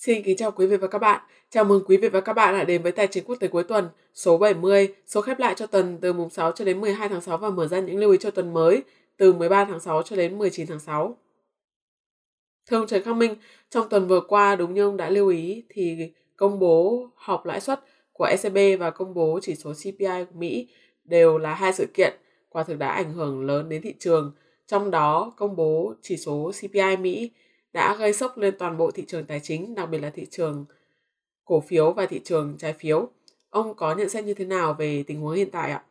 Xin kính chào quý vị và các bạn. Chào mừng quý vị và các bạn đã đến với Tài chính quốc tế cuối tuần số 70, số khép lại cho tuần từ mùng 6 cho đến 12 tháng 6 và mở ra những lưu ý cho tuần mới từ 13 tháng 6 cho đến 19 tháng 6. Thưa ông Trần Khắc Minh, trong tuần vừa qua đúng như ông đã lưu ý thì công bố họp lãi suất của ECB và công bố chỉ số CPI của Mỹ đều là hai sự kiện quả thực đã ảnh hưởng lớn đến thị trường. Trong đó, công bố chỉ số CPI Mỹ đã gây sốc lên toàn bộ thị trường tài chính, đặc biệt là thị trường cổ phiếu và thị trường trái phiếu. Ông có nhận xét như thế nào về tình huống hiện tại ạ?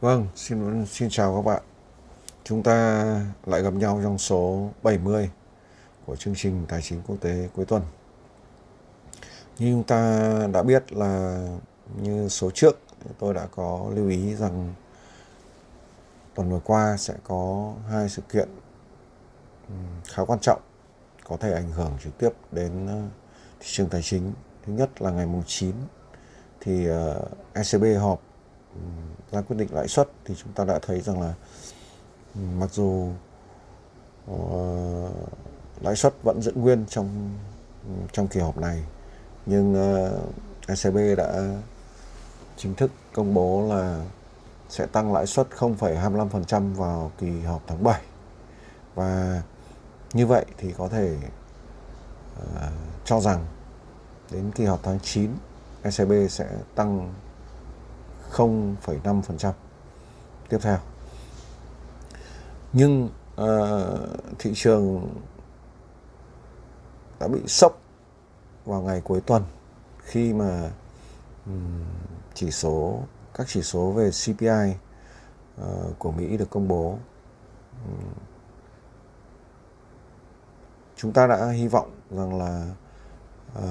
Vâng, xin xin chào các bạn. Chúng ta lại gặp nhau trong số 70 của chương trình Tài chính quốc tế cuối tuần. Như chúng ta đã biết là như số trước tôi đã có lưu ý rằng tuần vừa qua sẽ có hai sự kiện Ừ, khá quan trọng có thể ảnh hưởng trực tiếp đến ờ, thị trường tài chính. Thứ nhất là ngày mùng 9 thì ờ, ECB họp ừ, ra quyết định lãi suất thì chúng ta đã thấy rằng là ừ, mặc dù ờ, lãi suất vẫn giữ nguyên trong trong kỳ họp này nhưng ECB đã chính thức công bố là sẽ tăng lãi suất 0,25% vào kỳ họp tháng 7 và như vậy thì có thể uh, cho rằng đến kỳ họp tháng 9 ECB sẽ tăng 0,5% tiếp theo. Nhưng uh, thị trường đã bị sốc vào ngày cuối tuần khi mà um, chỉ số các chỉ số về CPI uh, ờ, của Mỹ được công bố. Um, chúng ta đã hy vọng rằng là uh,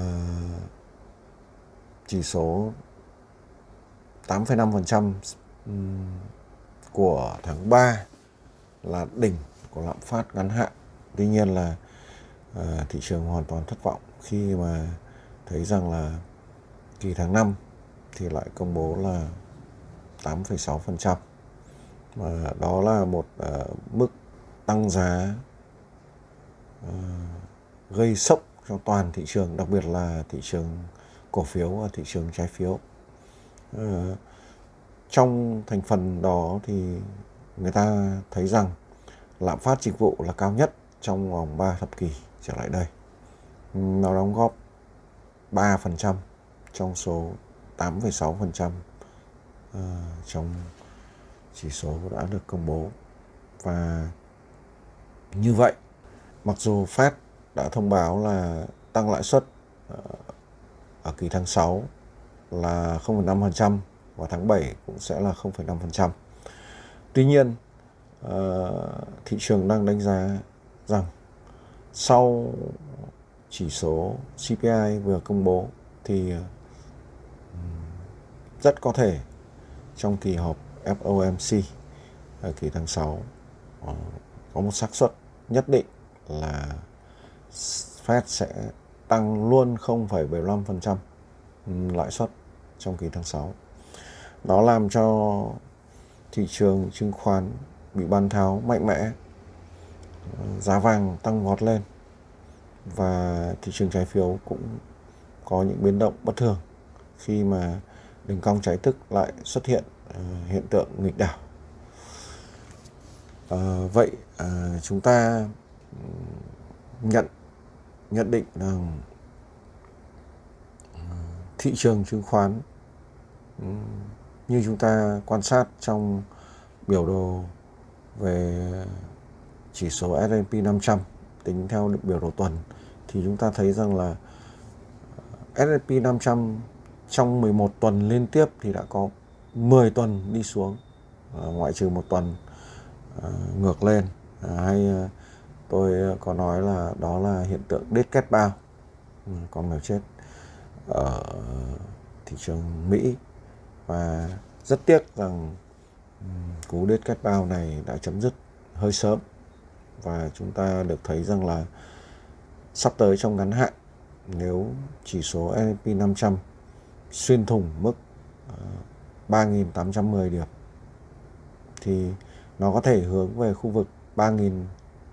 chỉ số 8,5% của tháng 3 là đỉnh của lạm phát ngắn hạn. Tuy nhiên là uh, thị trường hoàn toàn thất vọng khi mà thấy rằng là kỳ tháng 5 thì lại công bố là 8,6%. Và đó là một uh, mức tăng giá Ờ, gây sốc cho toàn thị trường, đặc biệt là thị trường cổ phiếu và thị trường trái phiếu. Ờ, trong thành phần đó thì người ta thấy rằng lạm phát dịch vụ là cao nhất trong vòng 3 thập kỷ trở lại đây. Nó đóng góp 3% trong số 8,6% ờ, trong chỉ số đã được công bố. Và như vậy, mặc dù Fed đã thông báo là tăng lãi suất ờ, ở kỳ tháng 6 là 0,5% và tháng 7 cũng sẽ là 0,5%. Tuy nhiên, ờ, thị trường đang đánh giá rằng sau chỉ số CPI vừa công bố thì ờ, rất có thể trong kỳ họp FOMC ở kỳ tháng 6 có một xác suất nhất định là Fed sẽ tăng luôn 0,75% lãi suất trong kỳ tháng 6. Đó làm cho thị trường chứng khoán bị bán tháo mạnh mẽ, giá vàng tăng vọt lên và thị trường trái phiếu cũng có những biến động bất thường khi mà đường cong trái tức lại xuất hiện ờ, hiện tượng nghịch đảo. À, vậy à, chúng ta nhận nhận định rằng thị trường chứng khoán như chúng ta quan sát trong biểu đồ về chỉ số S&P 500 tính theo biểu đồ tuần, thì chúng ta thấy rằng là ờ, S&P 500 trong 11 tuần liên tiếp thì đã có 10 tuần đi xuống ờ, ngoại trừ một tuần ờ, ngược lên, hay tôi ờ, có nói là đó là hiện tượng đết kết bao. Ừ, con mèo chết ở thị trường Mỹ. Và rất tiếc rằng ừ, cú đết kết bao này đã chấm dứt hơi sớm. Và chúng ta được thấy rằng là sắp tới trong ngắn hạn, nếu chỉ số S&P 500 xuyên thủng mức ờ, 3.810 điểm, thì nó có thể hướng về khu vực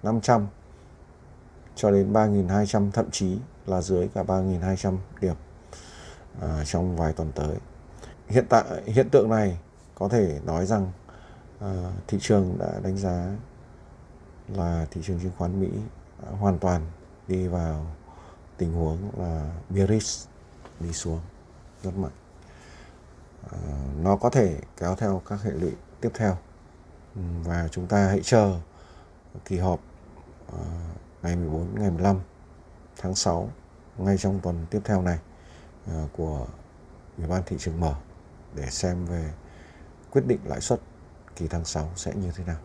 500 cho đến 3.200 thậm chí là dưới cả 3.200 điểm à, trong vài tuần tới. Hiện tại hiện tượng này có thể nói rằng à, thị trường đã đánh giá là thị trường chứng khoán Mỹ hoàn toàn đi vào tình huống là bearish đi xuống rất mạnh. À, nó có thể kéo theo các hệ lụy tiếp theo và chúng ta hãy chờ kỳ họp ngày 14 ngày 15 tháng 6 ngay trong tuần tiếp theo này uh, của Ủy ban thị trường mở để xem về quyết định lãi suất kỳ tháng 6 sẽ như thế nào.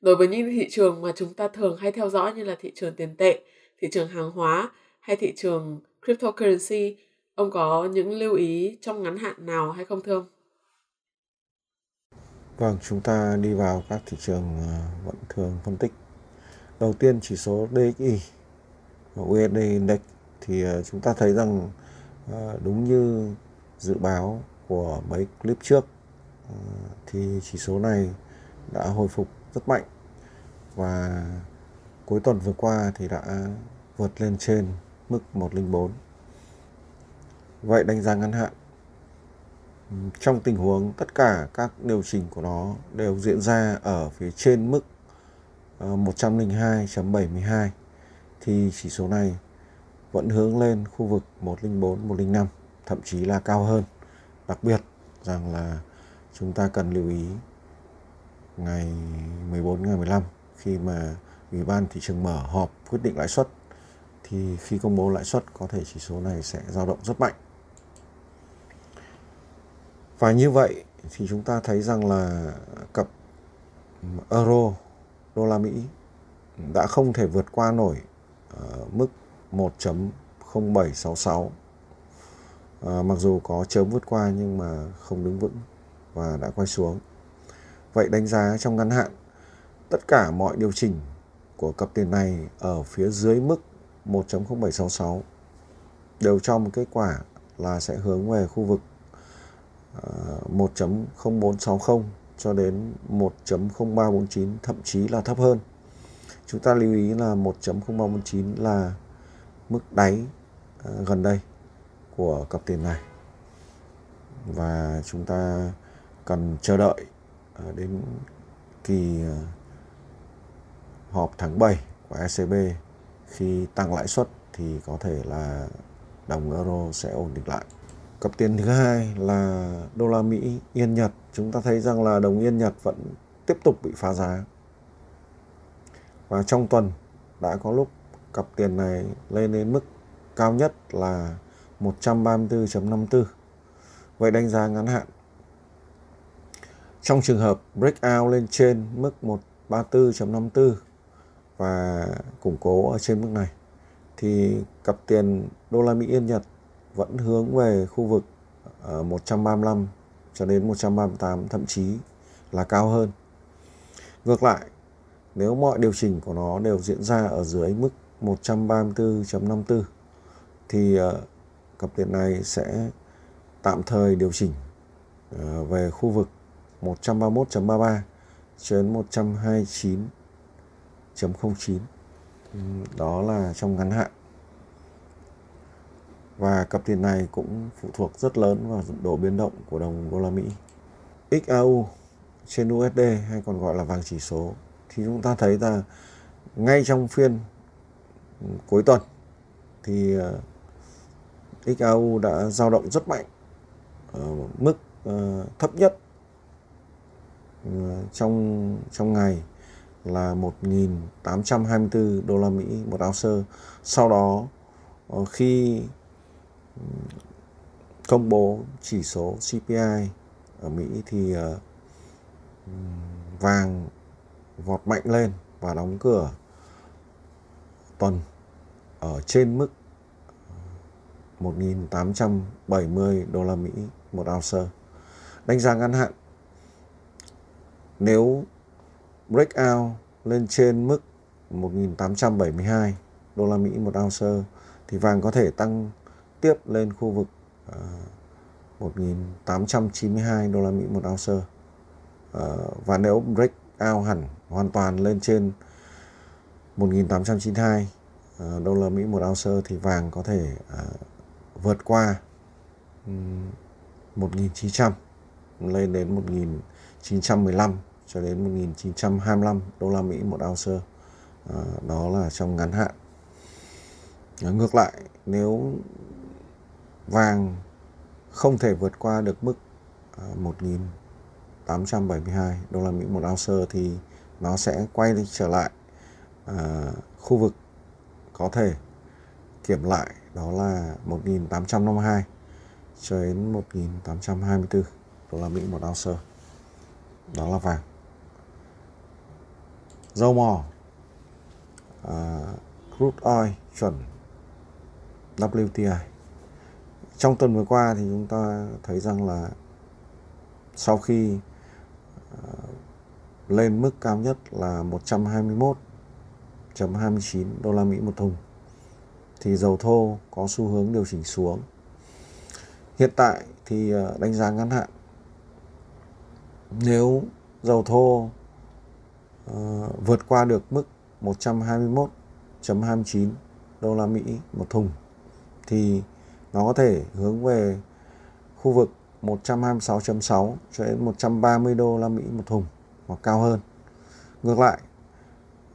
Đối với những thị trường mà chúng ta thường hay theo dõi như là thị trường tiền tệ, thị trường hàng hóa hay thị trường cryptocurrency, ông có những lưu ý trong ngắn hạn nào hay không thưa ông? Vâng, chúng ta đi vào các thị trường ờ, vẫn thường phân tích. Đầu tiên chỉ số DXY và USD Index thì ờ, chúng ta thấy rằng ờ, đúng như dự báo của mấy clip trước ờ, thì chỉ số này đã hồi phục rất mạnh và cuối tuần vừa qua thì đã vượt lên trên mức 104. Vậy đánh giá ngắn hạn trong tình huống tất cả các điều chỉnh của nó đều diễn ra ở phía trên mức Ờ, 102.72 thì chỉ số này vẫn hướng lên khu vực 104, 105 thậm chí là cao hơn. Đặc biệt rằng là chúng ta cần lưu ý ngày 14 ngày 15 khi mà Ủy ban thị trường mở họp quyết định lãi suất thì khi công bố lãi suất có thể chỉ số này sẽ dao động rất mạnh và như vậy thì chúng ta thấy rằng là cặp euro đô la Mỹ đã không thể vượt qua nổi uh, mức 1.0766 uh, ờ, mặc dù có chớm vượt qua nhưng mà không đứng vững và đã quay xuống. Vậy đánh giá trong ngắn hạn tất cả mọi điều chỉnh của cặp tiền này ở phía dưới mức 1.0766 đều cho một kết quả là sẽ hướng về khu vực ờ, 1.0460 cho đến 1.0349 thậm chí là thấp hơn. Chúng ta lưu ý là 1.0349 là mức đáy à, gần đây của cặp tiền này. Và chúng ta cần chờ đợi à, đến kỳ à, họp tháng 7 của ECB khi tăng lãi suất thì có thể là đồng euro sẽ ổn định lại. Cặp tiền thứ hai là đô la Mỹ, Yên Nhật. Chúng ta thấy rằng là đồng Yên Nhật vẫn tiếp tục bị phá giá. Và trong tuần đã có lúc cặp tiền này lên đến mức cao nhất là 134.54. Vậy đánh giá ngắn hạn. Trong trường hợp breakout lên trên mức 134.54 và củng cố ở trên mức này, thì cặp tiền đô la Mỹ Yên Nhật vẫn hướng về khu vực ờ, 135 cho đến 138 thậm chí là cao hơn. Ngược lại, nếu mọi điều chỉnh của nó đều diễn ra ở dưới mức 134.54 thì ờ, cặp tiền này sẽ tạm thời điều chỉnh ờ, về khu vực 131.33 cho đến 129.09. Đó là trong ngắn hạn và cặp tiền này cũng phụ thuộc rất lớn vào độ biến động của đồng đô la Mỹ. XAU trên USD hay còn gọi là vàng chỉ số, thì chúng ta thấy là ngay trong phiên cuối tuần thì ờ, XAU đã dao động rất mạnh ở mức ờ, thấp nhất ờ, trong trong ngày là 1.824 đô la Mỹ một ounce. Sau đó khi công bố chỉ số CPI ở Mỹ thì ờ, vàng vọt mạnh lên và đóng cửa tuần ở trên mức 1.870 đô la Mỹ một ounce. Đánh giá ngắn hạn, nếu breakout lên trên mức 1.872 đô la Mỹ một ounce thì vàng có thể tăng tiếp lên khu vực ờ, uh, 1.892 đô la Mỹ một ounce uh, và nếu break out hẳn hoàn toàn lên trên 1892 ờ, đô la Mỹ một ounce thì vàng có thể vượt qua 1900 lên đến 1915 cho đến 1925 đô la Mỹ một ounce. À, đó là trong ngắn hạn. À, ngược lại, nếu vàng không thể vượt qua được mức à, 1.872 đô la Mỹ một ounce thì nó sẽ quay trở lại à, khu vực có thể kiểm lại đó là 1.852 cho đến 1.824 đô la Mỹ một ounce. Đó là vàng. Dầu mỏ à, crude oil chuẩn WTI. Trong tuần vừa qua thì chúng ta thấy rằng là sau khi ờ, lên mức cao nhất là 121.29 đô la Mỹ một thùng thì dầu thô có xu hướng điều chỉnh xuống. Hiện tại thì ờ, đánh giá ngắn hạn nếu dầu thô uh, vượt qua được mức 121.29 đô la Mỹ một thùng thì nó có thể hướng về khu vực 126.6 cho đến 130 đô la Mỹ một thùng hoặc cao hơn. Ngược lại,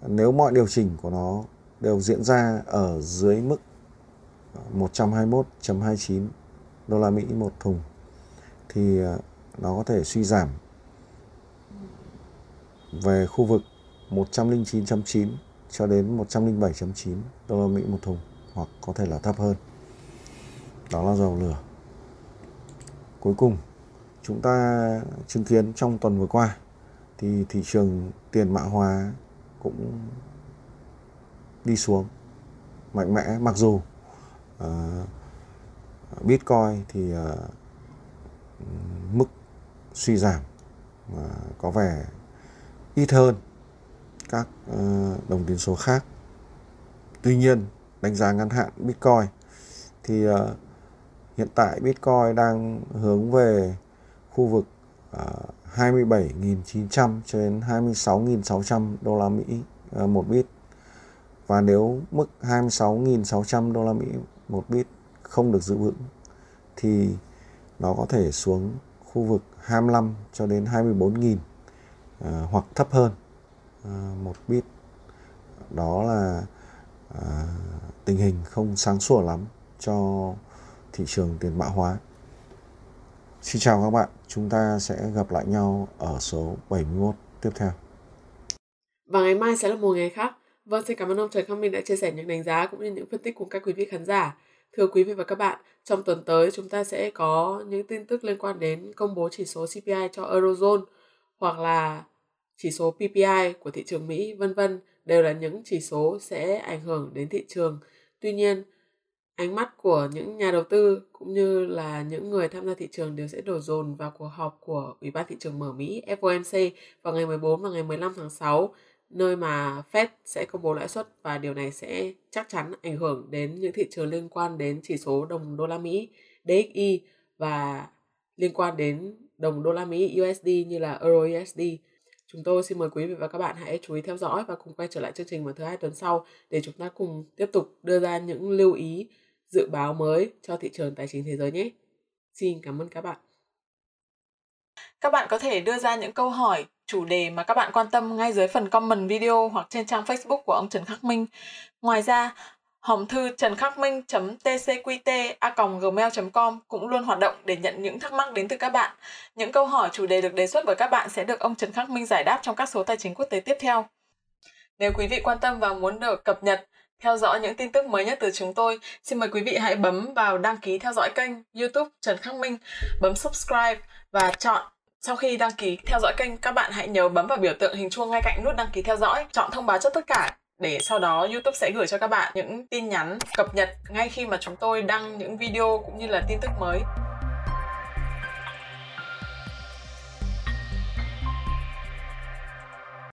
nếu mọi điều chỉnh của nó đều diễn ra ở dưới mức 121.29 đô la Mỹ một thùng thì à, nó có thể suy giảm về khu vực 109.9 cho đến 107.9 đô la Mỹ một thùng hoặc có thể là thấp hơn. Đó là dầu lửa. Cuối cùng, chúng ta chứng kiến trong tuần vừa qua thì thị trường tiền mã hóa cũng đi xuống mạnh mẽ mặc dù uh, Bitcoin thì uh, mức suy giảm uh, có vẻ ít hơn các uh, đồng tiền số khác. Tuy nhiên, đánh giá ngắn hạn Bitcoin thì uh, hiện tại Bitcoin đang hướng về khu vực uh, 27.900 cho đến 26.600 đô la Mỹ uh, một bit. Và nếu mức 26.600 đô la Mỹ một bit không được giữ vững thì nó có thể xuống khu vực 25 cho đến 24.000 à, hoặc thấp hơn à, một bit đó là à, tình hình không sáng sủa lắm cho thị trường tiền mã hóa Xin chào các bạn, chúng ta sẽ gặp lại nhau ở số 71 tiếp theo. Và ngày mai sẽ là một ngày khác. Vâng, xin cảm ơn ông Trần Khang Minh đã chia sẻ những đánh giá cũng như những phân tích cùng các quý vị khán giả. Thưa quý vị và các bạn, trong tuần tới chúng ta sẽ có những tin tức liên quan đến công bố chỉ số CPI cho Eurozone hoặc là chỉ số PPI của thị trường Mỹ, vân vân đều là những chỉ số sẽ ảnh hưởng đến thị trường. Tuy nhiên, ánh mắt của những nhà đầu tư cũng như là những người tham gia thị trường đều sẽ đổ dồn vào cuộc họp của Ủy ban thị trường mở Mỹ FOMC vào ngày 14 và ngày 15 tháng 6 nơi mà Fed sẽ công bố lãi suất và điều này sẽ chắc chắn ảnh hưởng đến những thị trường liên quan đến chỉ số đồng đô la Mỹ DXY và liên quan đến đồng đô la Mỹ USD như là Euro USD. Chúng tôi xin mời quý vị và các bạn hãy chú ý theo dõi và cùng quay trở lại chương trình vào thứ hai tuần sau để chúng ta cùng tiếp tục đưa ra những lưu ý dự báo mới cho thị trường tài chính thế giới nhé. Xin cảm ơn các bạn. Các bạn có thể đưa ra những câu hỏi, chủ đề mà các bạn quan tâm ngay dưới phần comment video hoặc trên trang Facebook của ông Trần Khắc Minh. Ngoài ra, hòm thư trần khắc minh tcqt gmail com cũng luôn hoạt động để nhận những thắc mắc đến từ các bạn. Những câu hỏi chủ đề được đề xuất bởi các bạn sẽ được ông Trần Khắc Minh giải đáp trong các số tài chính quốc tế tiếp theo. Nếu quý vị quan tâm và muốn được cập nhật theo dõi những tin tức mới nhất từ chúng tôi, xin mời quý vị hãy bấm vào đăng ký theo dõi kênh YouTube Trần Khắc Minh, bấm subscribe và chọn sau khi đăng ký theo dõi kênh, các bạn hãy nhớ bấm vào biểu tượng hình chuông ngay cạnh nút đăng ký theo dõi, chọn thông báo cho tất cả để sau đó YouTube sẽ gửi cho các bạn những tin nhắn cập nhật ngay khi mà chúng tôi đăng những video cũng như là tin tức mới.